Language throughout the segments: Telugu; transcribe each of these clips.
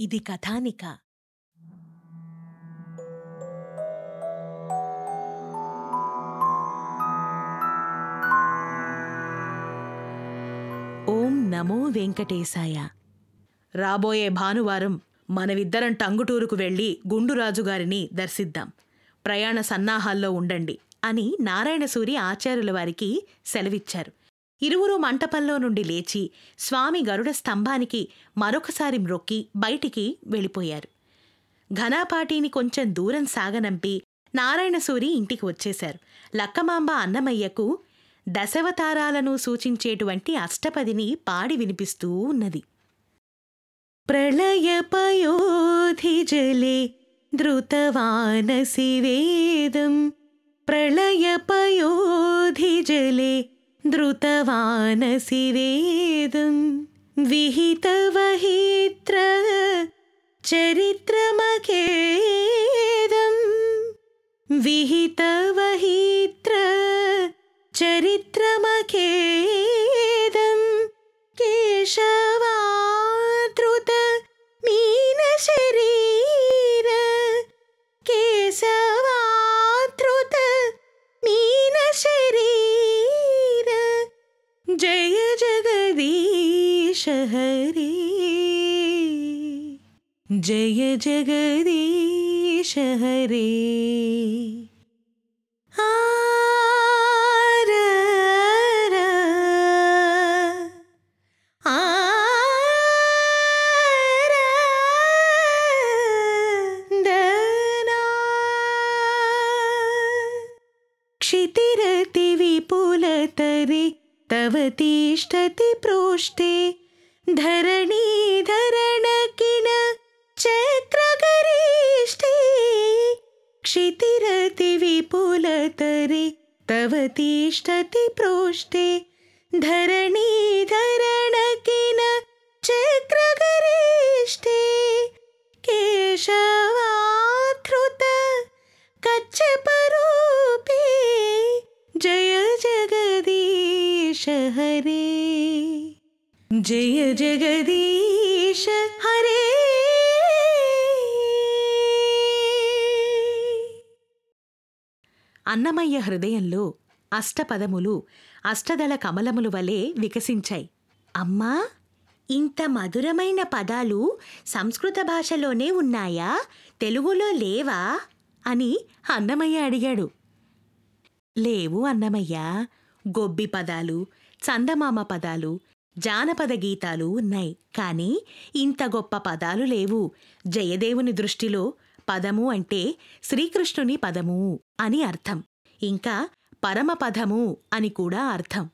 ఇది కథానిక. ఓం నమో వెంకటేశాయ. రాబోయే భానువారం మనవిద్దరం టంగుటూరుకు వెళ్ళి గుండురాజు గారిని దర్శిద్దాం. ప్రయాణ సన్నాహాల్లో ఉండండి అని నారాయణసూరి ఆచార్యుల వారికి సెలవిచ్చారు. ఇరువురు మంటపంలో నుండి లేచి స్వామి గరుడ స్తంభానికి మరొకసారి మ్రొక్కి బయటికి వెళ్ళిపోయారు. ఘనాపాటిని కొంచెం దూరం సాగనంపి నారాయణసూరి ఇంటికి వచ్చేశారు. లక్కమాంబ అన్నమయ్యకు దశవతారాలను సూచించేటువంటి అష్టపదిని పాడి వినిపిస్తూ ఉన్నది. ప్రళయపయోధి జలే ధృతవానసి వేదం. ప్రళయపయోధి द्रुतवानसि वेदं विहितवहित्र चरित्रमखेदं विहितवहित्र चरित्रमखे शहरी। जय शहरी आर आ क्षितिरति विपुलतरि तव तिष्ठति प्रोष्ठे। धरणीधरणकिण चक्रगरिष्ठे। क्षितिरतिविपुलतरे तव तिष्ठति प्रोष्ठे। धरणीधरणकिन चक्रगरिष्ठे। केशवाधृत कच्छपरूपे। जय जगदीश हरे जय जगदीश हरे అన్నమయ్య హృదయంలో అష్టపదములు అష్టదళ కమలములు వలె వికసించాయి అమ్మా ఇంత మధురమైన పదాలు సంస్కృత భాషలోనే ఉన్నాయా తెలుగులో లేవా అని అన్నమయ్య అడిగాడు లేవు అన్నమయ్య గొబ్బి పదాలు చందమామ పదాలు జానపద గీతాలు ఉన్నాయి కానీ ఇంత గొప్ప పదాలు లేవు. జయదేవుని దృష్టిలో పదము అంటే శ్రీకృష్ణుని పదము అని అర్థం. ఇంకా పరమపదము అని కూడా అర్థం.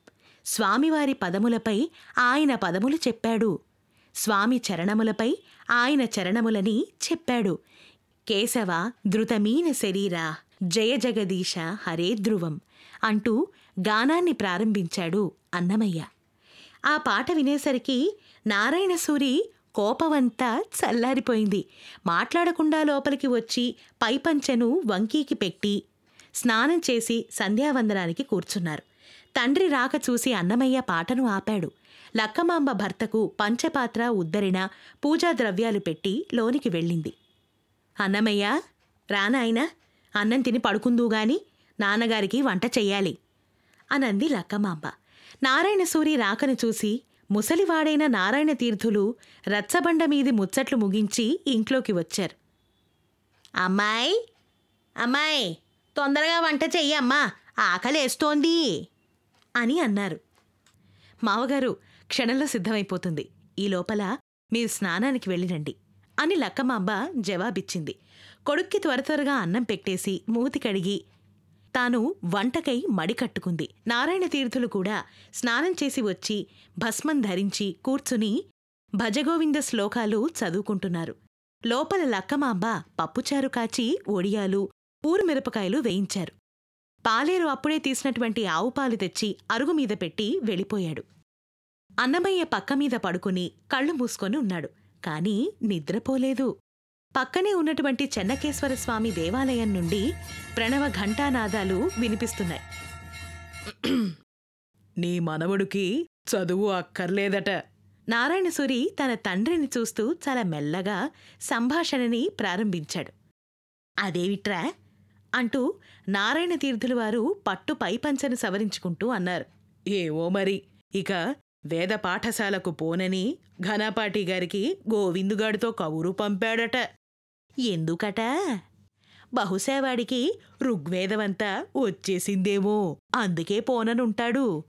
స్వామివారి పదములపై ఆయన పదములు చెప్పాడు. స్వామి చరణములపై ఆయన చరణములని చెప్పాడు. కేశవ ధృతమీన శరీరా జయ జగదీశ హరే ధ్రువం అంటూ గానాన్ని ప్రారంభించాడు అన్నమయ్య. ఆ పాట వినేసరికి నారాయణసూరి కోపమంతా చల్లారిపోయింది. మాట్లాడకుండా లోపలికి వచ్చి పైపంచెను వంకీకి పెట్టి స్నానం చేసి సంధ్యావందనానికి కూర్చున్నారు. తండ్రి రాక చూసి అన్నమయ్య పాటను ఆపాడు. లక్కమాంబ భర్తకు పంచపాత్ర ఉద్దరిన పూజా ద్రవ్యాలు పెట్టి లోనికి వెళ్ళింది. అన్నమయ్య రానాయనా అన్నం తిని పడుకుందూగాని నాన్నగారికి వంట చెయ్యాలి అనంది లక్కమాంబ. నారాయణసూరి రాకను చూసి ముసలివాడైన నారాయణ తీర్థులు రచ్చబండ మీది ముచ్చట్లు ముగించి ఇంట్లోకి వచ్చారు. అమ్మాయి అమ్మాయి తొందరగా వంట చెయ్యమ్మా ఆకలేస్తోంది అని అన్నారు. మావగారు క్షణంలో సిద్ధమైపోతుంది. ఈ లోపల మీరు స్నానానికి వెళ్ళిరండి అని లక్కమాంబ జవాబిచ్చింది. కొడుక్కి త్వర త్వరగా అన్నం పెట్టేసి మూతి కడిగి తాను వంటకై మడి కట్టుకుంది. నారాయణ తీర్థులు కూడా స్నానం చేసి వచ్చి భస్మం ధరించి కూర్చుని భజగోవింద శ్లోకాలు చదువుకుంటున్నారు. లోపల లక్కమాంబ పప్పుచారు కాచి ఒడియాలు ఊరుమిరపకాయలు వేయించారు. పాలేరు అప్పుడే తీసినటువంటి ఆవుపాలు తెచ్చి అరుగుమీద పెట్టి వెళ్ళిపోయాడు. అన్నమయ్య పక్కమీద పడుకుని కళ్ళు మూసుకొని ఉన్నాడు. కాని నిద్రపోలేదు. పక్కనే ఉన్నటువంటి చెన్నకేశ్వర స్వామి దేవాలయం నుండి ప్రణవ ఘంటానాదాలు వినిపిస్తున్నాయి. నీ మనవడికి చదువు అక్కర్లేదట. నారాయణసూరి తన తండ్రిని చూస్తూ చాలా మెల్లగా సంభాషణని ప్రారంభించాడు. అదేవిట్రా? అంటూ నారాయణ తీర్థుల వారు పట్టు పైపంచను సవరించుకుంటూ అన్నారు. ఏవో మరి. ఇక వేద పాఠశాలకు పోనని ఘనపాటి గారికి గోవిందుగాడితో కబురు పంపాడట. ఎందుకట? బహుశా వాడికి ఋగ్వేదమంతా వచ్చేసిందేమో. అందుకే పోననుంటాడు.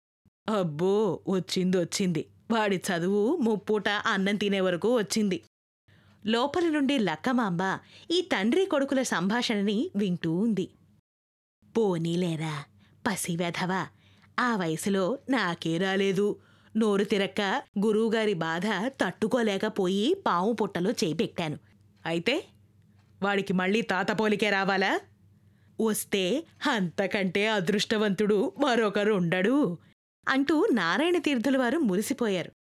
అబ్బో వచ్చింది వచ్చింది వాడి చదువు ముప్పూట అన్నం తినే వరకు వచ్చింది. లోపలి నుండి లక్కమాంబ ఈ తండ్రి కొడుకుల సంభాషణని వింటూ ఉంది. పోనీలేరా పసివెధవా. ఆ వయసులో నాకే రాలేదు. నోరు తిరక్క గురువుగారి బాధ తట్టుకోలేకపోయి పాము పుట్టలో చేపెట్టాను. అయితే వాడికి మళ్ళీ తాత పోలికే రావాలా? వస్తే అంతకంటే అదృష్టవంతుడు మరొకరు ఉండడు అంటూ నారాయణ తీర్థుల వారు మురిసిపోయారు.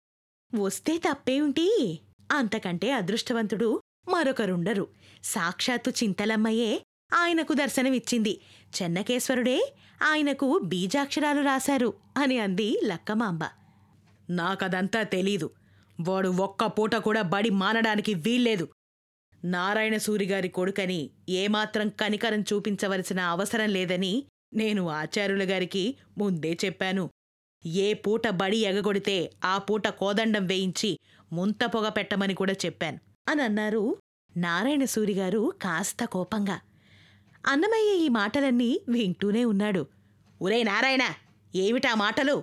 వస్తే తప్పేమిటి? అంతకంటే అదృష్టవంతుడు మరొకరుండరు. సాక్షాత్తు చింతలమ్మయే ఆయనకు దర్శనమిచ్చింది. చెన్నకేశ్వరుడే ఆయనకు బీజాక్షరాలు రాశారు అని అంది లక్కమాంబ. నాకదంతా తెలీదు. వాడు ఒక్క పూట కూడా బడి మానడానికి వీల్లేదు. నారాయణ సూరిగారి కొడుకని ఏమాత్రం కనికరం చూపించవలసిన అవసరం లేదని నేను ఆచార్యుల గారికి ముందే చెప్పాను. ఏ పూట బడి ఎగగొడితే ఆ పూట కోదండం వేయించి ముంత పొగ పెట్టమని కూడా చెప్పాను. అని అన్నారు నారాయణ సూరిగారు కాస్త కోపంగా. అన్నమయ్య ఈ మాటలన్నీ వింటూనే ఉన్నాడు. ఒరే నారాయణ ఏమిటా మాటలు?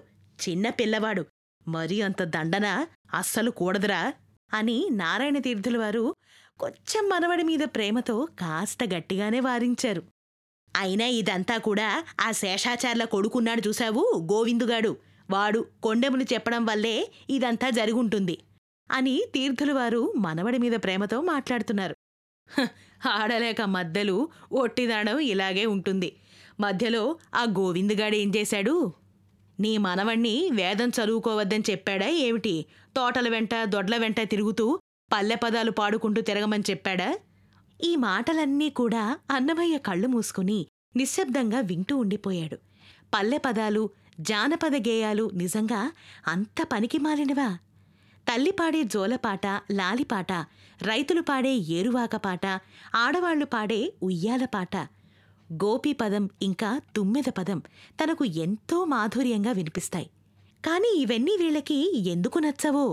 చిన్న పిల్లవాడు. మరీ అంత దండన అస్సలు కూడదురా అని నారాయణ తీర్థుల వారు కొంచెం మనవడి మీద ప్రేమతో కాస్త గట్టిగానే వారించారు. అయినా ఇదంతా కూడా ఆ శేషాచార్ల కొడుకున్నాడు చూశావు? గోవిందుగాడు. వాడు కొండెములు చెప్పడం వల్లే ఇదంతా జరుగుంటుంది అని తీర్థుల వారు మనవడి మీద ప్రేమతో మాట్లాడుతున్నారు. ఆడలేక మధ్యలు ఒట్టిదాడం ఇలాగే ఉంటుంది. మధ్యలో ఆ గోవిందుగాడేం చేశాడు? నీ మనవణ్ణి వేదం చదువుకోవద్దని చెప్పాడా ఏమిటి? తోటల వెంట దొడ్ల వెంట తిరుగుతూ పల్లె పదాలు పాడుకుంటూ తిరగమని చెప్పాడా? ఈ మాటలన్నీ కూడా అన్నమయ్య కళ్ళు మూసుకుని నిశ్శబ్దంగా వింటూ ఉండిపోయాడు. పల్లె పదాలు జానపద గేయాలు నిజంగా అంత పనికి మాలినవా? తల్లి పాడే జోలపాట లాలిపాట రైతులు పాడే ఏరువాక పాట ఆడవాళ్ళు పాడే ఉయ్యాల పాట. గోపి పదం ఇంకా తుమ్మెద పదం తనకు ఎంతో మాధుర్యంగా వినిపిస్తాయి. కాని ఇవన్నీ వీళ్ళకి ఎందుకు నచ్చవో?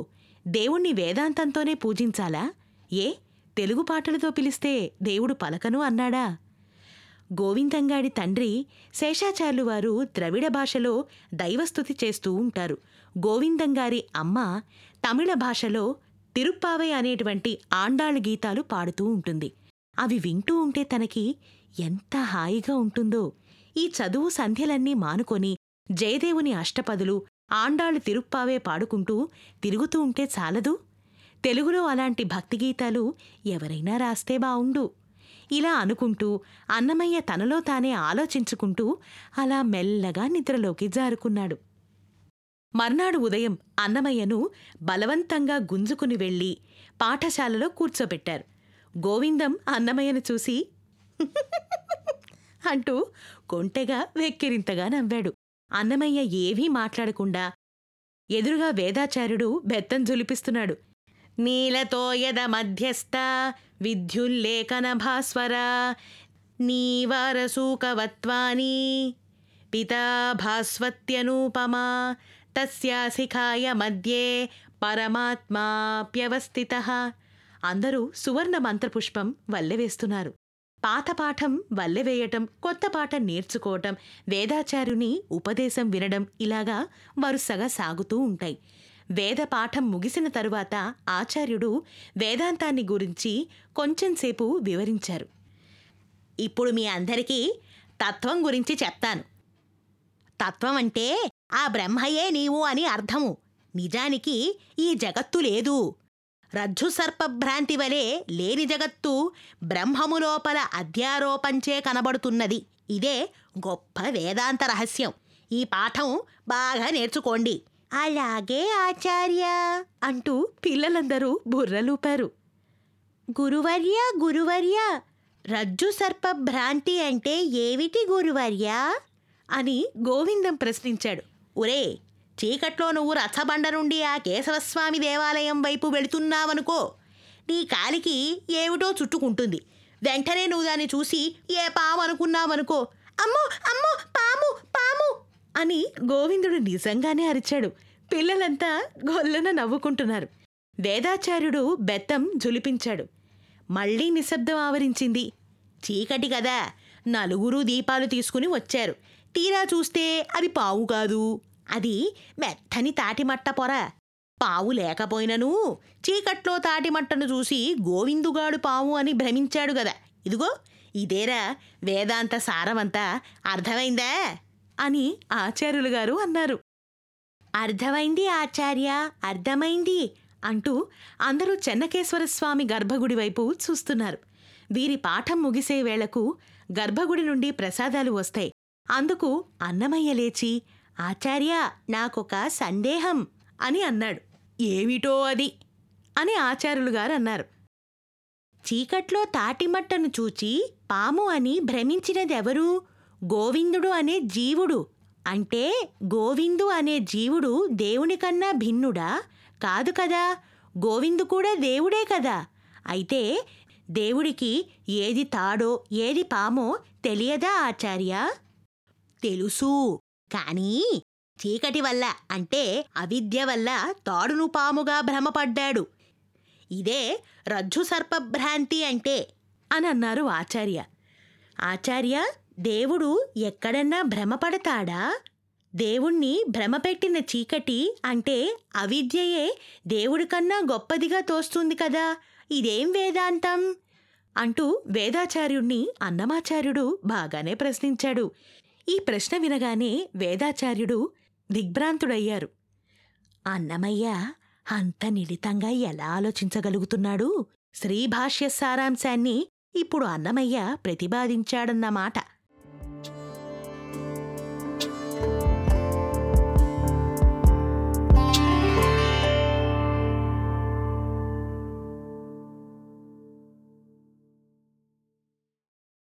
దేవుణ్ణి వేదాంతంతోనే పూజించాలా? ఏ? తెలుగు పాటలతో పిలిస్తే దేవుడు పలకను అన్నాడా? గోవిందంగాడి తండ్రి శేషాచార్యులు వారు ద్రవిడ భాషలో దైవస్థుతి చేస్తూ ఉంటారు. గోవిందంగారి అమ్మ తమిళ భాషలో తిరుప్పావై అనేటువంటి ఆండాళ్ళు గీతాలు పాడుతూ ఉంటుంది. అవి వింటూ ఉంటే తనకి ఎంత హాయిగా ఉంటుందో. ఈ చదువు సంధ్యలన్నీ మానుకొని జయదేవుని అష్టపదులు ఆండాళ్ళు తిరుప్పావే పాడుకుంటూ తిరుగుతూ ఉంటే చాలదు? తెలుగులో అలాంటి భక్తి గీతాలు ఎవరైనా రాస్తే బావుండు. ఇలా అనుకుంటూ అన్నమయ్య తనలో తానే ఆలోచించుకుంటూ అలా మెల్లగా నిద్రలోకి జారుకున్నాడు. మర్నాడు ఉదయం అన్నమయ్యను బలవంతంగా గుంజుకుని వెళ్ళి పాఠశాలలో కూర్చోబెట్టారు గోవిందం అన్నమయ్యను చూసి అంటూ కొంటెగా వెక్కిరింతగా నవ్వాడు. అన్నమయ్య ఏవీ మాట్లాడకుండా ఎదురుగా వేదాచార్యుడు బెత్తం జులిపిస్తున్నాడు. నీలతోయద మధ్యస్థ విద్యుల్లేఖన భాస్వర నీవారసూకవత్వాని పితా భాస్వత్యనూపమా తస్యా శిఖాయ మధ్యే పరమాత్మాప్యవస్థిత. అందరూ సువర్ణ మంత్రపుష్పం వల్లెవేస్తున్నారు పాత పాఠం వల్లెవేయటం కొత్త పాట నేర్చుకోవటం వేదాచార్యుని ఉపదేశం వినడం ఇలాగా వరుసగా సాగుతూ ఉంటాయి. వేద పాఠం ముగిసిన తరువాత ఆచార్యుడు వేదాంతాన్ని గురించి కొంచెంసేపు వివరించారు. ఇప్పుడు మీ అందరికీ తత్వం గురించి చెప్తాను. తత్వం అంటే ఆ బ్రహ్మయే నీవు అని అర్థము. నిజానికి ఈ జగత్తు లేదు. రజ్జు సర్పభ్రాంతి వలె లేని జగత్తు బ్రహ్మము లోపల అధ్యారోపంచే కనబడుతున్నది. ఇదే గొప్ప వేదాంత రహస్యం. ఈ పాఠం బాగా నేర్చుకోండి. అలాగే ఆచార్య! అంటూ పిల్లలందరూ బుర్రలూపారు. గురువర్య గురువర్య! రజ్జు సర్ప భ్రాంతి అంటే ఏమిటి గురువర్య? అని గోవిందం ప్రశ్నించాడు. ఒరే చీకట్లో నువ్వు రథబండ నుండి ఆ కేశవస్వామి దేవాలయం వైపు వెళుతున్నావనుకో నీ కాలికి ఏమిటో చుట్టుకుంటుంది. వెంటనే నువ్వు దాన్ని చూసి ఏ పాము అనుకున్నావనుకో అమ్మో అమ్మో పాము పాము అని గోవిందుడు నిజంగానే అరిచాడు. పిల్లలంతా గొల్లన నవ్వుకుంటున్నారు. వేదాచార్యుడు బెత్తం జులిపించాడు. మళ్ళీ నిశ్శబ్దం ఆవరించింది. చీకటి కదా నలుగురు దీపాలు తీసుకుని వచ్చారు. తీరా చూస్తే అది పావు కాదు. అది మెత్తని తాటిమట్ట పొర. పావు లేకపోయినను చీకట్లో తాటిమట్టను చూసి గోవిందుగాడు పావు అని భ్రమించాడు గదా. ఇదిగో ఇదేరా వేదాంత సారమంతా. అర్థమైందా? అని ఆచార్యులు గారు అన్నారు. అర్థమైంది ఆచార్య అర్థమైంది అంటూ అందరూ చెన్నకేశ్వర స్వామి గర్భగుడి వైపు చూస్తున్నారు. వీరి పాఠం ముగిసే వేళకు గర్భగుడి నుండి ప్రసాదాలు వస్తాయి. అందుకు అన్నమయ్య లేచి ఆచార్య నాకొక సందేహం అని అన్నాడు. ఏమిటో అది? అని ఆచార్యులు గారు అన్నారు. చీకట్లో తాటిమట్టను చూచి పాము అని భ్రమించినదెవరు? గోవిందుడు అనే జీవుడు. అంటే గోవిందు అనే జీవుడు దేవునికన్నా భిన్నుడా? కాదు కదా. గోవిందు కూడా దేవుడే కదా. అయితే దేవుడికి ఏది తాడో ఏది పామో తెలియదా ఆచార్య? తెలుసు. కానీ చీకటి వల్ల అంటే అవిద్య వల్ల తాడును పాముగా భ్రమపడ్డాడు. ఇదే రజ్జు సర్పభ్రాంతి అంటే అని అన్నారు ఆచార్య. ఆచార్య దేవుడు ఎక్కడన్నా భ్రమపడతాడా? దేవుణ్ణి భ్రమపెట్టిన చీకటి అంటే అవిద్యయే దేవుడికన్నా గొప్పదిగా తోస్తుంది కదా ఇదేం వేదాంతం? అంటూ వేదాచార్యుణ్ణి అన్నమాచార్యుడు బాగానే ప్రశ్నించాడు. ఈ ప్రశ్న వినగానే వేదాచార్యుడు దిగ్భ్రాంతుడయ్యారు. అన్నమయ్య అంత నిలితంగా ఎలా ఆలోచించగలుగుతున్నాడు? శ్రీభాష్య సారాంశాన్ని ఇప్పుడు అన్నమయ్య ప్రతిపాదించాడన్నమాట.